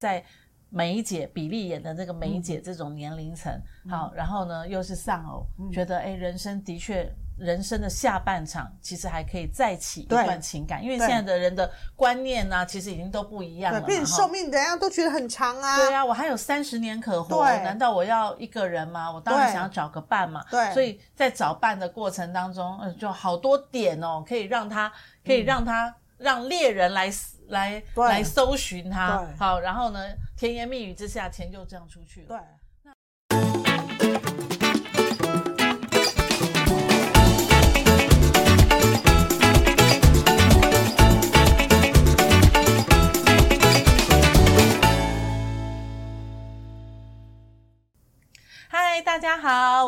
在梅姐比利演的这个梅姐这种年龄层，嗯、好，然后呢又是丧偶，嗯、觉得哎，人生的确。人生的下半场其实还可以再起一段情感，因为现在的人的观念呢、啊，其实已经都不一样了。对，寿命怎样都觉得很长啊。对啊，我还有三十年可活，难道我要一个人吗？我当然想要找个伴嘛。对，所以在找伴的过程当中，嗯，就好多点哦，可以让他，可以让他，嗯、让猎人来来来搜寻他。好，然后呢，甜言蜜语之下，钱就这样出去了。对。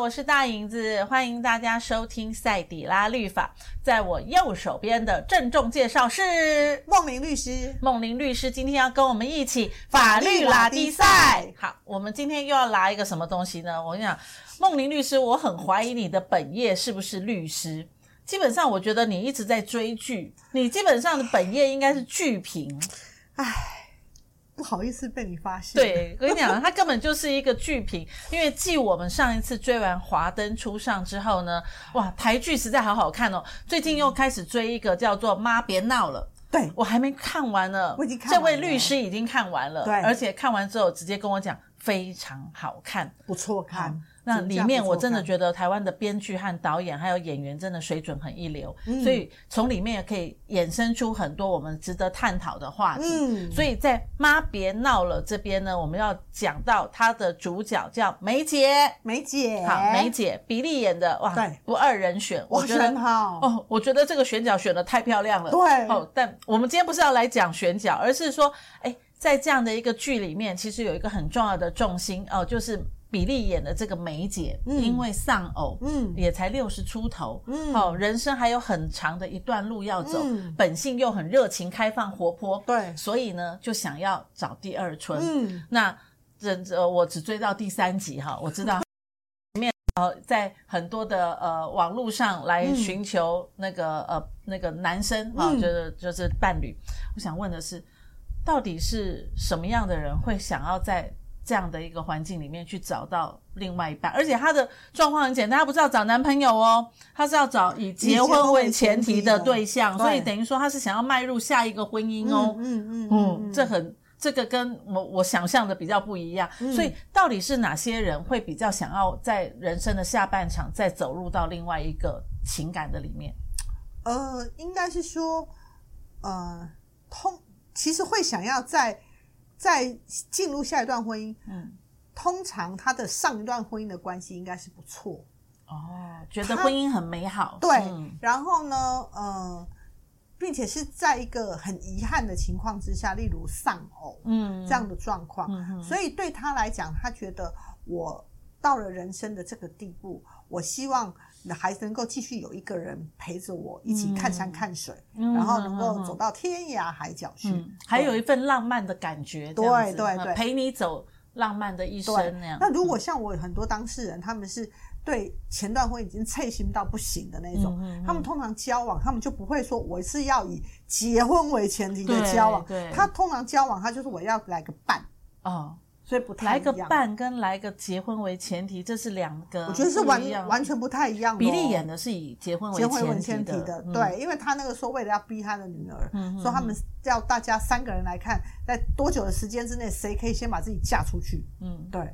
我是大影子，欢迎大家收听赛底拉律法。在我右手边的郑重介绍是梦玲律师。梦玲律师今天要跟我们一起法律拉力赛。好，我们今天又要拉一个什么东西呢？我跟你讲，梦玲律师，我很怀疑你的本业是不是律师。基本上，我觉得你一直在追剧，你基本上的本业应该是剧评。唉。不好意思被你发现。对，我跟你讲，它根本就是一个剧评。因为继我们上一次追完《华灯初上》之后呢，哇，台剧实在好好看哦。最近又开始追一个叫做《妈别闹了》，对，我还没看完呢。我已经看完了。这位律师已经看完了，对，而且看完之后直接跟我讲非常好看，不错看。那里面我真的觉得台湾的编剧和导演还有演员真的水准很一流，嗯、所以从里面也可以衍生出很多我们值得探讨的话题。嗯、所以在妈别闹了这边呢，我们要讲到它的主角叫梅姐，梅姐，好，梅姐，比利演的，哇，对，不二人选，我觉得很好哦，我觉得这个选角选的太漂亮了，对，哦，但我们今天不是要来讲选角，而是说，哎，在这样的一个剧里面，其实有一个很重要的重心哦，就是。比利演的这个梅姐，嗯、因为丧偶，嗯，也才六十出头，嗯，哦，人生还有很长的一段路要走，嗯、本性又很热情、开放、活泼，对，所以呢，就想要找第二春。嗯，那这呃，我只追到第三集哈，我知道面呃，在很多的呃网络上来寻求那个、嗯、呃那个男生啊，就是就是伴侣。我想问的是，到底是什么样的人会想要在？这样的一个环境里面去找到另外一半，而且他的状况很简单，他不是要找男朋友哦，他是要找以结婚为前提的对象，所以等于说他是想要迈入下一个婚姻哦。嗯嗯嗯，这很这个跟我我想象的比较不一样，嗯，所以到底是哪些人会比较想要在人生的下半场再走入到另外一个情感的里面？呃，应该是说，呃，通其实会想要再再进入下一段婚姻，嗯，通常他的上一段婚姻的关系应该是不错。哦，觉得婚姻很美好，对。嗯、然后呢，呃，并且是在一个很遗憾的情况之下，例如丧偶，嗯，这样的状况，嗯、所以对他来讲，他觉得我到了人生的这个地步，我希望。还能够继续有一个人陪着我一起看山看水，嗯、然后能够走到天涯海角去，嗯、还有一份浪漫的感觉，对对。对，陪你走浪漫的一生那样。那如果像我很多当事人，他们是对前段婚已经脆心到不行的那种，他们通常交往，他们就不会说我是要以结婚为前提的交往，对，对。他通常交往，他就是我要来个伴。哦。所以不太一样，来个伴跟来个结婚为前提，这是两个，我觉得是完完全不太一样的。比利演的是以结婚为前提的，结婚为前提的，对，嗯、因为他那个时候为了要逼他的女儿，嗯、说他们叫大家三个人来看，在多久的时间之内，谁可以先把自己嫁出去？嗯，对。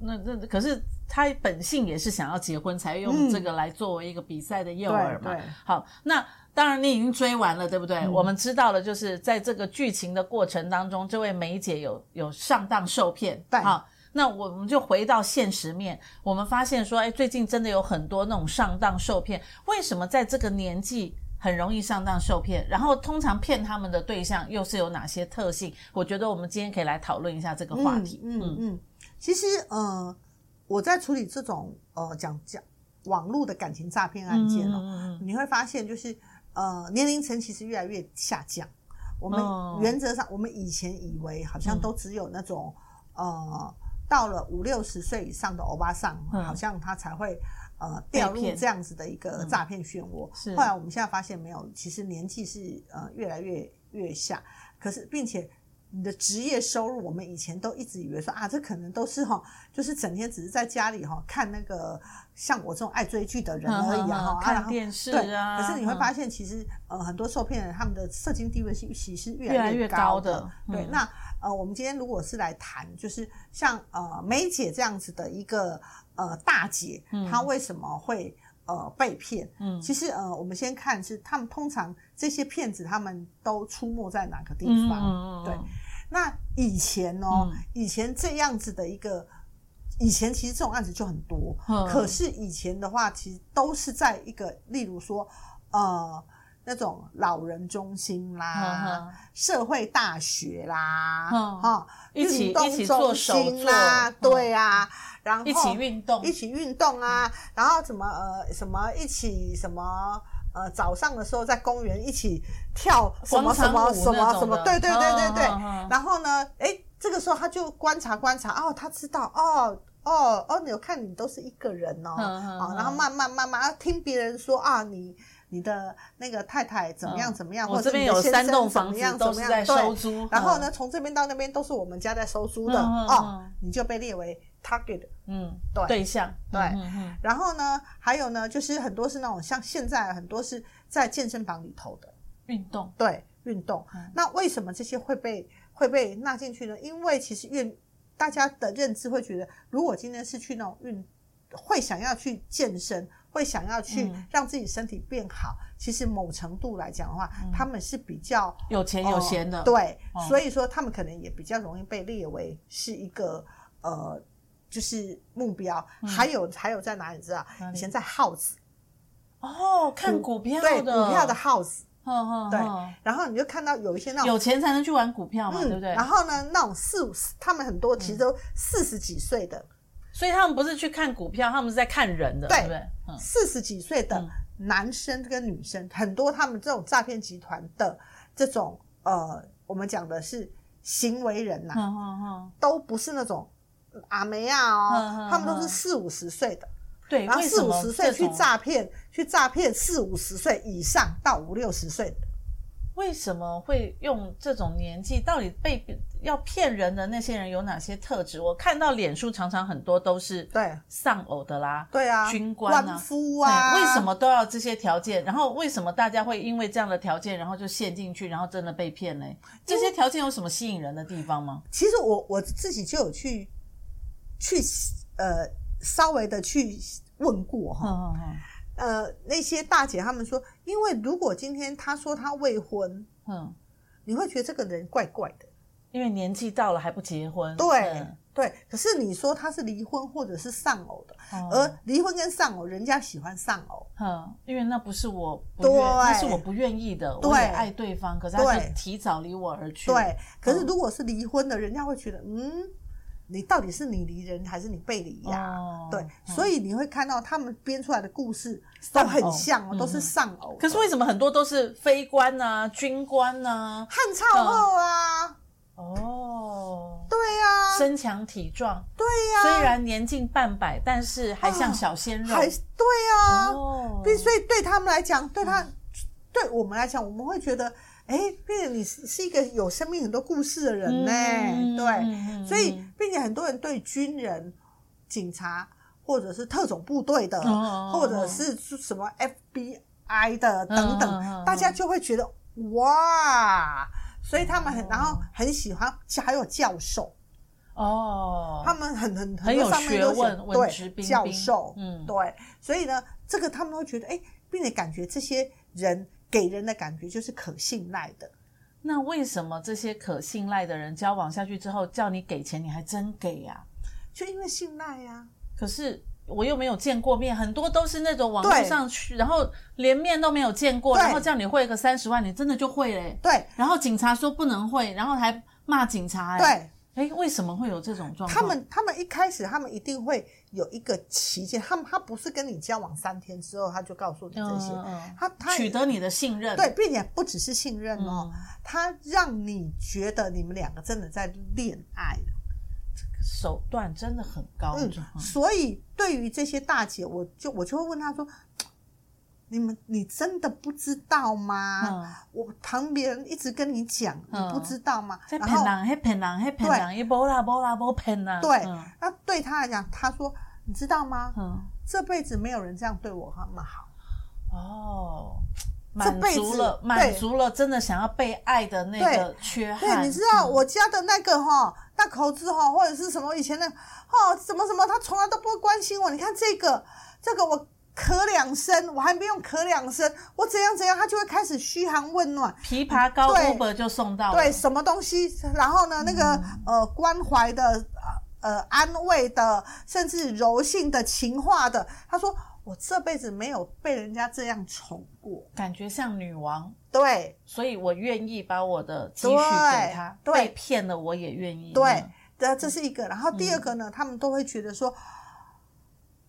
那那可是他本性也是想要结婚，才用这个来作为一个比赛的诱饵嘛。好，那。当然，你已经追完了，对不对？嗯、我们知道了，就是在这个剧情的过程当中，这位梅姐有有上当受骗。对，好，那我们就回到现实面，我们发现说，哎，最近真的有很多那种上当受骗。为什么在这个年纪很容易上当受骗？然后通常骗他们的对象又是有哪些特性？我觉得我们今天可以来讨论一下这个话题。嗯嗯，嗯，其实呃，我在处理这种呃讲讲网络的感情诈骗案件哦，嗯嗯、你会发现就是。呃，年龄层其实越来越下降。我们原则上，我们以前以为好像都只有那种，呃，到了五六十岁以上的欧巴桑，好像他才会呃掉入这样子的一个诈骗漩涡。是。后来我们现在发现没有，其实年纪是呃越来越越下。可是，并且你的职业收入，我们以前都一直以为说啊，这可能都是哈，就是整天只是在家里哈看那个像我这种爱追剧的人而已啊，看电视啊。可是你会发现，其实呃很多受骗人他们的社经地位是其实越来越高的。对，那呃我们今天如果是来谈，就是像呃梅姐这样子的一个呃大姐，她为什么会？呃，被骗。嗯，其实呃，我们先看是他们通常这些骗子他们都出没在哪个地方？嗯、对，那以前哦，嗯、以前这样子的一个，以前其实这种案子就很多。嗯、可是以前的话，其实都是在一个，例如说呃那种老人中心啦、嗯、社会大学啦、哈、嗯、运动中心啦，对啊。然后一起运动，一起运动啊！然后怎么呃什么一起什么呃早上的时候在公园一起跳什么什么什么什么，对对对对对。然后呢，哎，这个时候他就观察观察，哦，他知道，哦哦哦，你有看你都是一个人哦，啊，然后慢慢慢慢听别人说啊，你你的那个太太怎么样怎么样，或者你的先生怎么样怎么样，都在收租。然后呢，从这边到那边都是我们家在收租的哦，你就被列为。target，嗯，对，对象，对，然后呢，还有呢，就是很多是那种像现在很多是在健身房里头的运动，对，运动。那为什么这些会被会被纳进去呢？因为其实运大家的认知会觉得，如果今天是去那种运，会想要去健身，会想要去让自己身体变好。其实某程度来讲的话，他们是比较有钱有闲的，对，所以说他们可能也比较容易被列为是一个呃。就是目标，嗯、还有还有在哪里？你知道？以前在耗子哦，看股票的对股票的耗子，对。然后你就看到有一些那种有钱才能去玩股票嘛，嗯、对不对？然后呢，那种四五十，他们很多其实都四十几岁的，嗯，所以他们不是去看股票，他们是在看人的，对，不对？四十几岁的男生跟女生，嗯、很多他们这种诈骗集团的这种呃，我们讲的是行为人呐，嗯嗯嗯、都不是那种。阿梅亚哦，他们都是四五十岁的，对，然后四五十岁去诈骗，去诈骗四五十岁以上到五六十岁的。为什么会用这种年纪？到底被要骗人的那些人有哪些特质？我看到脸书常常很多都是对丧偶的啦，对啊，军官啊，官夫啊，为什么都要这些条件？然后为什么大家会因为这样的条件，然后就陷进去，然后真的被骗呢？这些条件有什么吸引人的地方吗？其实我我自己就有去。去呃稍微的去问过哈，呃那些大姐他们说，因为如果今天他说他未婚，嗯，你会觉得这个人怪怪的，因为年纪到了还不结婚，对、嗯、对。可是你说他是离婚或者是丧偶的，哦、而离婚跟丧偶，人家喜欢丧偶，嗯，因为那不是我不愿，对那是我不愿意的，对我也爱对方，可是他就提早离我而去，对。可是如果是离婚的，人家会觉得嗯。你到底是你离人还是你被离呀？哦、对，嗯、所以你会看到他们编出来的故事都很像，哦、都是丧偶。可是为什么很多都是非官啊、军官啊、汉朝后啊？嗯、哦，对呀、啊，身强体壮，对呀、啊，虽然年近半百，但是还像小鲜肉，还对呀、啊。哦，所以对他们来讲，对他，嗯、对我们来讲，我们会觉得。哎，并且你是是一个有生命很多故事的人呢，嗯、对，嗯、所以并且很多人对军人、警察或者是特种部队的，哦、或者是什么 FBI 的等等，哦、大家就会觉得哇，所以他们很、哦、然后很喜欢，还有教授哦，他们很很很有学问，对，教授，嗯，对，所以呢，这个他们会觉得哎，并且感觉这些人。给人的感觉就是可信赖的，那为什么这些可信赖的人交往下去之后叫你给钱，你还真给呀？就因为信赖呀。可是我又没有见过面，很多都是那种网络上去，然后连面都没有见过，然后叫你汇个三十万，你真的就会嘞？对。然后警察说不能汇，然后还骂警察。对。哎，为什么会有这种状况？他们他们一开始他们一定会有一个期间，他们他不是跟你交往三天之后他就告诉你这些，嗯、他他取得你的信任，对，并且不只是信任哦，嗯、他让你觉得你们两个真的在恋爱，这个手段真的很高。嗯，所以对于这些大姐，我就我就会问他说，你们，你真的不知道吗？嗯、我旁边人一直跟你讲，嗯、你不知道吗？然后骗人，骗人，骗人，也无啦无啦无骗啦。对，那对他来讲，他说，你知道吗？嗯，这辈子没有人这样对我那么好。哦，满足了，满足了，真的想要被爱的那个缺憾。对，你知道我家的那个哈那口子哈，或者是什么以前的哦，什么什么，他从来都不会关心我。你看这个，这个我。咳两声，我还不用咳两声，我怎样怎样，他就会开始嘘寒问暖，枇杷膏 Uber 就送到了，对，什么东西，然后呢，那个、嗯、呃关怀的呃安慰的，甚至柔性的情话的，他说我这辈子没有被人家这样宠过，感觉像女王，对，所以我愿意把我的积蓄给他，被骗了我也愿意，对，这这是一个，然后第二个呢，嗯、他们都会觉得说。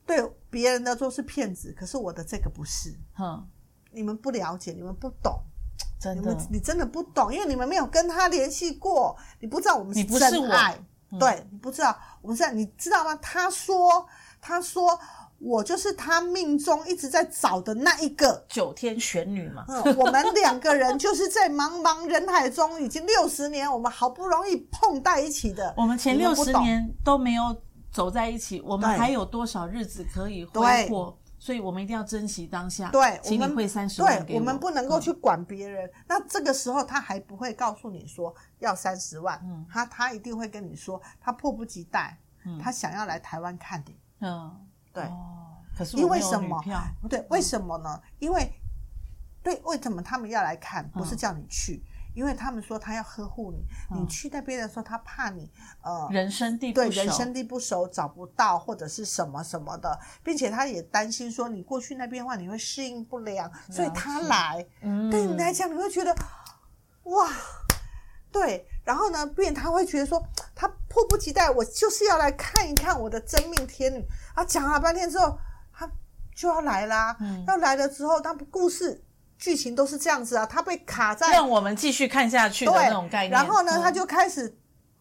对别人的都是骗子，可是我的这个不是。哼，你们不了解，你们不懂，真的，你们你真的不懂，因为你们没有跟他联系过，你不知道我们是真爱。嗯、对，你不知道我们是，你知道吗？他说，他说我就是他命中一直在找的那一个九天玄女嘛。嗯，我们两个人就是在茫茫人海中，已经六十年，我们好不容易碰在一起的。我们前六十年都没有。走在一起，我们还有多少日子可以挥霍？所以我们一定要珍惜当下。对，请你汇三十万给我。我们不能够去管别人。嗯、那这个时候他还不会告诉你说要三十万，嗯，他他一定会跟你说，他迫不及待，嗯，他想要来台湾看你。嗯，对。哦，可是因为什么？不对，为什么呢？因为对，为什么他们要来看？不是叫你去。嗯因为他们说他要呵护你，你去那边的时候，他怕你呃人生地不熟，对人生地不熟找不到或者是什么什么的，并且他也担心说你过去那边的话你会适应不良，所以他来，嗯，对你来讲你会觉得哇，对，然后呢，并他会觉得说他迫不及待，我就是要来看一看我的真命天女。啊，讲了半天之后，他就要来啦，嗯，要来了之后，他故事。剧情都是这样子啊，他被卡在让我们继续看下去的那种概念。然后呢，嗯、他就开始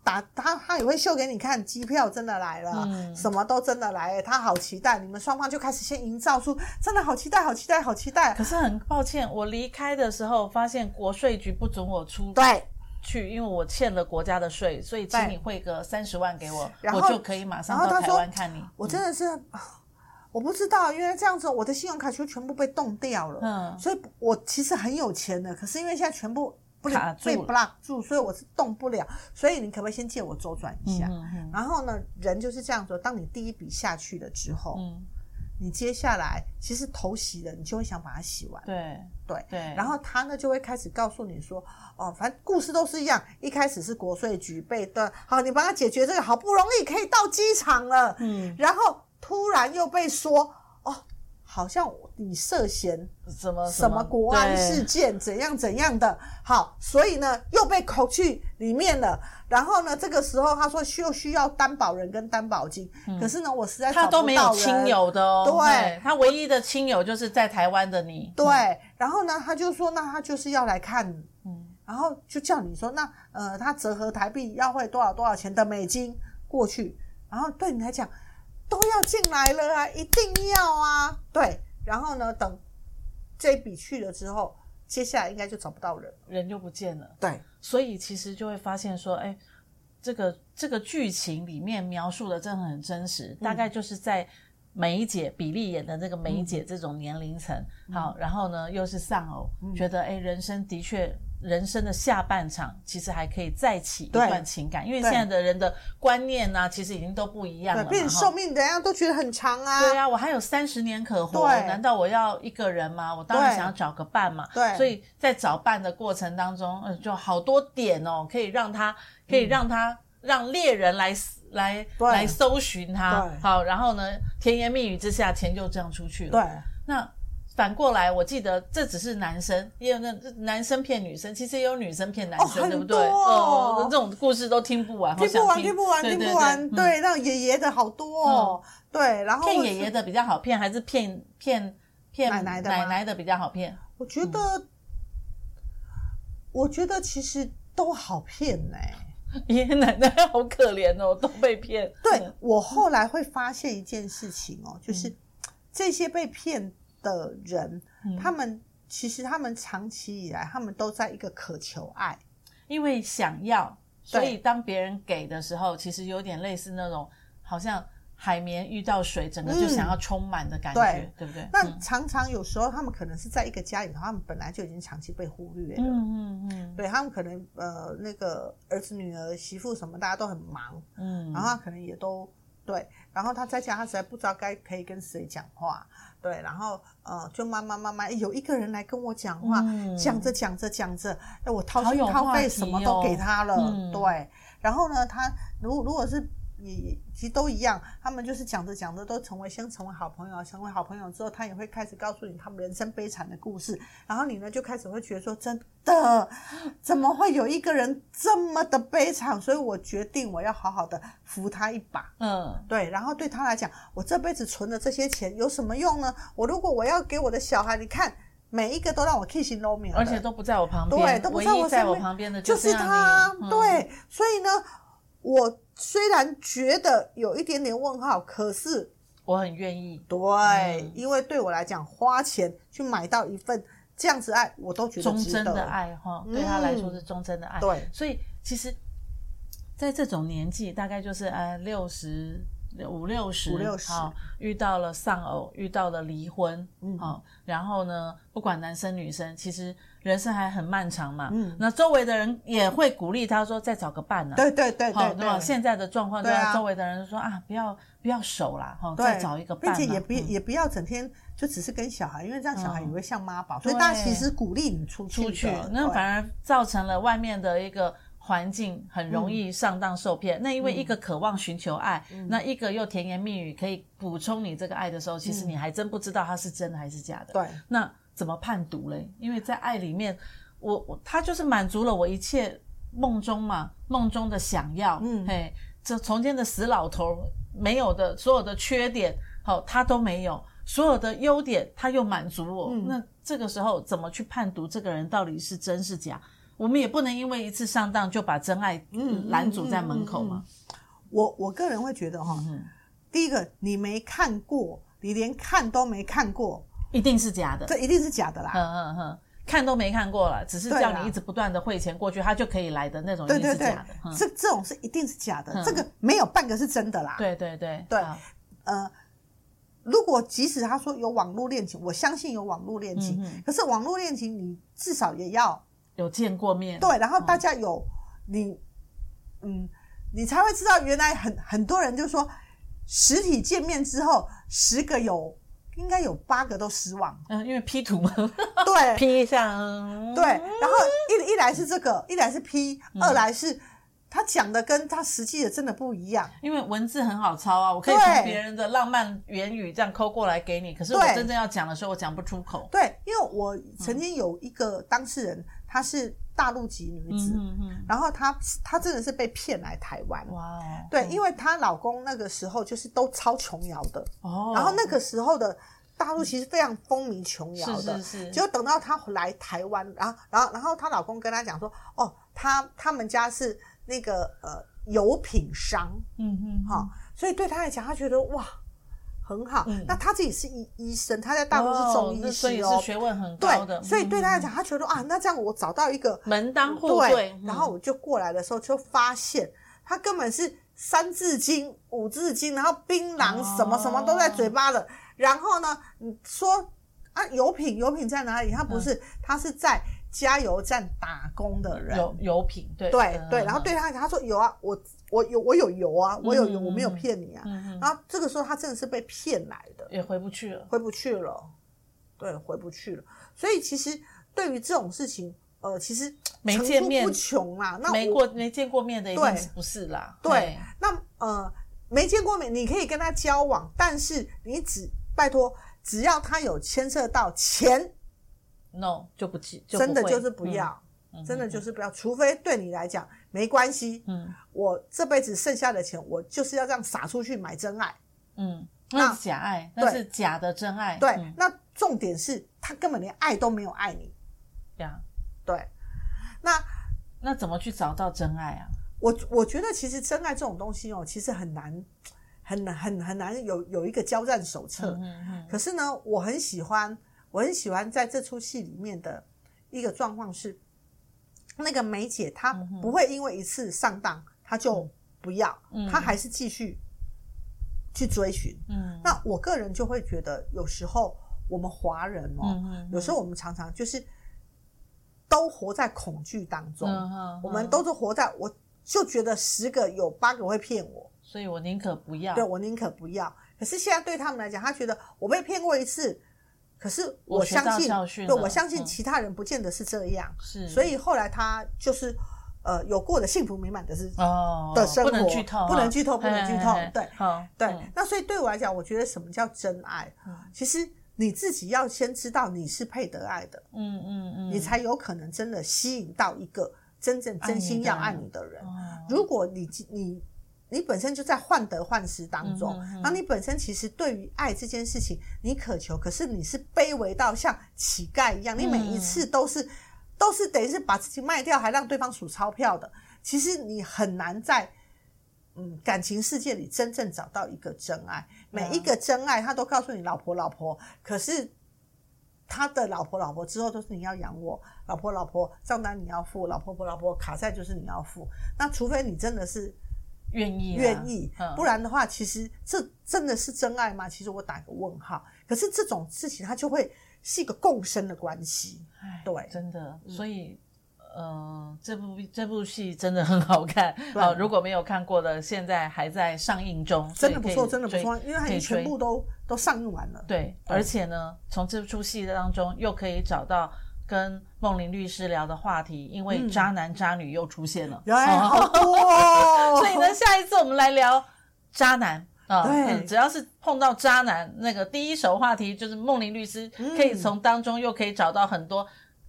打他，他也会秀给你看，机票真的来了，嗯、什么都真的来了，他好期待。你们双方就开始先营造出真的好期待，好期待，好期待。可是很抱歉，我离开的时候发现国税局不准我出对去，因为我欠了国家的税，所以请你汇个三十万给我，然后我就可以马上到台湾看你。我真的是。我不知道，因为这样子，我的信用卡就全部被冻掉了。嗯，所以我其实很有钱的，可是因为现在全部不卡住被 block 住，所以我是动不了。所以你可不可以先借我周转一下？嗯嗯。然后呢，人就是这样子，当你第一笔下去了之后，嗯，你接下来其实头洗了，你就会想把它洗完。对对对。然后他呢就会开始告诉你说，哦，反正故事都是一样，一开始是国税局被断，好，你帮他解决这个，好不容易可以到机场了，嗯，然后。突然又被说哦，好像你涉嫌什么什么？国安事件，怎样怎样的，好，所以呢又被扣去里面了。然后呢，这个时候他说需又需要担保人跟担保金，嗯、可是呢，我实在找不到人，他都没有亲友的哦，对，他唯一的亲友就是在台湾的你，对。然后呢，他就说那他就是要来看，嗯，然后就叫你说那呃，他折合台币要汇多少多少钱的美金过去，然后对你来讲。都要进来了啊，一定要啊，对。然后呢，等这笔去了之后，接下来应该就找不到人，人就不见了。对，所以其实就会发现说，哎，这个这个剧情里面描述的真的很真实，嗯、大概就是在梅姐比利演的那个梅姐这种年龄层，嗯、好，然后呢又是丧偶，嗯、觉得哎，人生的确。人生的下半场其实还可以再起一段情感，因为现在的人的观念呢、啊，其实已经都不一样了。对，寿命怎样都觉得很长啊。对啊，我还有三十年可活，对难道我要一个人吗？我当然想要找个伴嘛。对，所以在找伴的过程当中，嗯，就好多点哦，可以让他，可以让他，嗯、让猎人来来对来搜寻他。对好，然后呢，甜言蜜语之下，钱就这样出去了。对，那。反过来，我记得这只是男生，也有那男生骗女生，其实也有女生骗男生，哦、对不对？哦，这种故事都听不完，听不完，听不完，听不完。对，那爷爷的好多哦。嗯、对，然后骗爷爷的比较好骗，还是骗骗骗奶奶的奶奶的比较好骗？我觉得，嗯、我觉得其实都好骗呢、欸。爷爷奶奶好可怜哦，都被骗。对，嗯、我后来会发现一件事情哦，就是这些被骗。的人，嗯、他们其实他们长期以来，他们都在一个渴求爱，因为想要，所以当别人给的时候，其实有点类似那种好像。海绵遇到水，整个就想要充满的感觉，嗯、对，对不对？那常常有时候他们可能是在一个家里头，他们本来就已经长期被忽略了。嗯嗯嗯。对他们可能呃那个儿子女儿媳妇什么，大家都很忙。嗯。然后他可能也都对，然后他在家他实在不知道该可以跟谁讲话。对，然后呃就慢慢慢慢有一个人来跟我讲话，嗯、讲着讲着讲着，哎我掏心掏肺什么都给他了。嗯、对。然后呢，他如如果是。也其实都一样，他们就是讲着讲着都成为先成为好朋友，成为好朋友之后，他也会开始告诉你他们人生悲惨的故事，然后你呢就开始会觉得说，真的怎么会有一个人这么的悲惨？所以我决定我要好好的扶他一把。嗯，对，然后对他来讲，我这辈子存的这些钱有什么用呢？我如果我要给我的小孩，你看每一个都让我 kiss in low，而且都不在我旁边，对，都不在我，在我旁边的就是他，嗯、对，所以呢。我虽然觉得有一点点问号，可是我很愿意。对，嗯、因为对我来讲，花钱去买到一份这样子爱，我都觉得忠贞的爱哈，对他来说是忠贞的爱。对、嗯，所以其实，在这种年纪，大概就是呃六十五六十，五六十，好，遇到了丧偶，遇到了离婚，嗯，好，然后呢，不管男生女生，其实。人生还很漫长嘛，嗯，那周围的人也会鼓励他说，再找个伴呢。对对对对，那么现在的状况，对啊，周围的人说啊，不要不要守啦，哈，再找一个伴，并且也不也不要整天就只是跟小孩，因为这样小孩也会像妈宝，所以大家其实鼓励你出去，出去，那反而造成了外面的一个环境很容易上当受骗。那因为一个渴望寻求爱，那一个又甜言蜜语可以补充你这个爱的时候，其实你还真不知道他是真的还是假的。对，那。怎么判读嘞？因为在爱里面，我我他就是满足了我一切梦中嘛，梦中的想要。嗯，嘿，这从前的死老头没有的所有的缺点，好，他都没有；所有的优点，他又满足我。嗯，那这个时候怎么去判读这个人到底是真是假？我们也不能因为一次上当就把真爱嗯拦阻在门口嘛。我我个人会觉得哈，嗯，第一个你没看过，你连看都没看过。一定是假的，这一定是假的啦。嗯嗯嗯，看都没看过了，只是叫你一直不断的汇钱过去，他就可以来的那种，一定是假的。这这种是一定是假的，这个没有半个是真的啦。对对对。对，呃，如果即使他说有网络恋情，我相信有网络恋情，可是网络恋情你至少也要有见过面，对，然后大家有你，嗯，你才会知道原来很很多人就说实体见面之后十个有。应该有八个都失望，嗯，因为 P 图嘛，对，P 上，对，然后一一来是这个，一来是 P，二来是他讲的跟他实际的真的不一样，因为文字很好抄啊，我可以从别人的浪漫言语这样抠过来给你，可是我真正要讲的时候，我讲不出口。对，因为我曾经有一个当事人，他是大陆籍女子，然后她她真的是被骗来台湾，哇，对，因为她老公那个时候就是都超琼瑶的，哦，然后那个时候的。大陆其实非常风靡琼瑶的，是是是。结果等到她来台湾，然后，然后，然后她老公跟她讲说：“哦，他他们家是那个呃油品商，嗯嗯，好，所以对她来讲，她觉得哇很好。嗯、那他自己是医医生，他在大陆是中医师哦，所以是学问很高的。对，所以对他来讲，他觉得啊，那这样我找到一个门当户对，对，然后我就过来的时候就发现他根本是三字经、五字经，然后槟榔什么什么都在嘴巴的。哦”然后呢？你说啊，油品油品在哪里？他不是，嗯、他是在加油站打工的人。油油品，对对对。然后对他讲，他说有啊，我我有我有油啊，我有油，我没有骗你啊。然后这个时候，他真的是被骗来的，也回不去了，回不去了。对，回不去了。所以其实对于这种事情，呃，其实没见面不穷啦。那没过没见过面的，一定是不是啦？对，对那呃，没见过面，你可以跟他交往，但是你只。拜托，只要他有牵涉到钱，no 就不记，真的就是不要，嗯、真的就是不要。嗯、除非对你来讲没关系，嗯，我这辈子剩下的钱，我就是要这样撒出去买真爱，嗯，那是假爱，那是假的真爱。对，嗯、那重点是他根本连爱都没有爱你，呀，对，那那怎么去找到真爱啊？我我觉得其实真爱这种东西哦，其实很难。很难很很难有有一个交战手册，嗯嗯嗯、可是呢，我很喜欢，我我很喜欢在这出戏里面的一个状况是，那个梅姐她不会因为一次上当，她就不要，她还是继续去追寻。嗯，那我个人就会觉得，有时候我们华人哦，有时候我们常常就是都活在恐惧当中，我们都是活在，我就觉得十个有八个会骗我，所以我宁可不要。对，我宁可不要。可是现在对他们来讲，他觉得我被骗过一次，可是我相信，对，我相信其他人不见得是这样，是，所以后来他就是呃有过的幸福美满的是哦的生活，不能剧透，不能剧透，不能剧透，对，对。那所以对我来讲，我觉得什么叫真爱？其实你自己要先知道你是配得爱的，嗯嗯嗯，你才有可能真的吸引到一个真正真心要爱你的人。如果你你。你本身就在患得患失当中，然后你本身其实对于爱这件事情，你渴求，可是你是卑微到像乞丐一样，你每一次都是都是等于是把自己卖掉，还让对方数钞票的。其实你很难在嗯感情世界里真正找到一个真爱。每一个真爱，他都告诉你老婆老婆，可是他的老婆老婆之后都是你要养我，老婆老婆账单你要付，老婆婆老婆卡债就是你要付。那除非你真的是。愿意愿意，不然的话，其实这真的是真爱吗？其实我打个问号。可是这种事情，它就会是一个共生的关系。对，真的。所以，呃，这部这部戏真的很好看。好，如果没有看过的，现在还在上映中，真的不错，真的不错，因为它已经全部都都上映完了。对，而且呢，从这出戏当中又可以找到。跟梦玲律师聊的话题，因为渣男渣女又出现了，好多哦。所以呢，下一次我们来聊渣男啊，对，只要是碰到渣男，那个第一手话题就是梦玲律师，可以从当中又可以找到很多。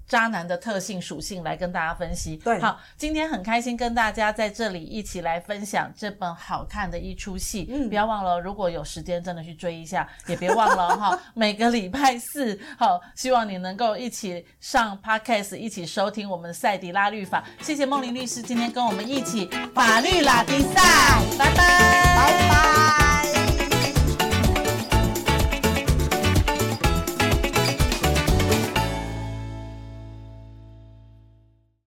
渣男的特性属性来跟大家分析。对，好，今天很开心跟大家在这里一起来分享这本好看的一出戏。嗯，不要忘了，如果有时间真的去追一下，也别忘了 哈。每个礼拜四，好，希望你能够一起上 Podcast，一起收听我们赛迪拉律法。谢谢梦玲律师今天跟我们一起法律拉比赛，拜拜，拜拜。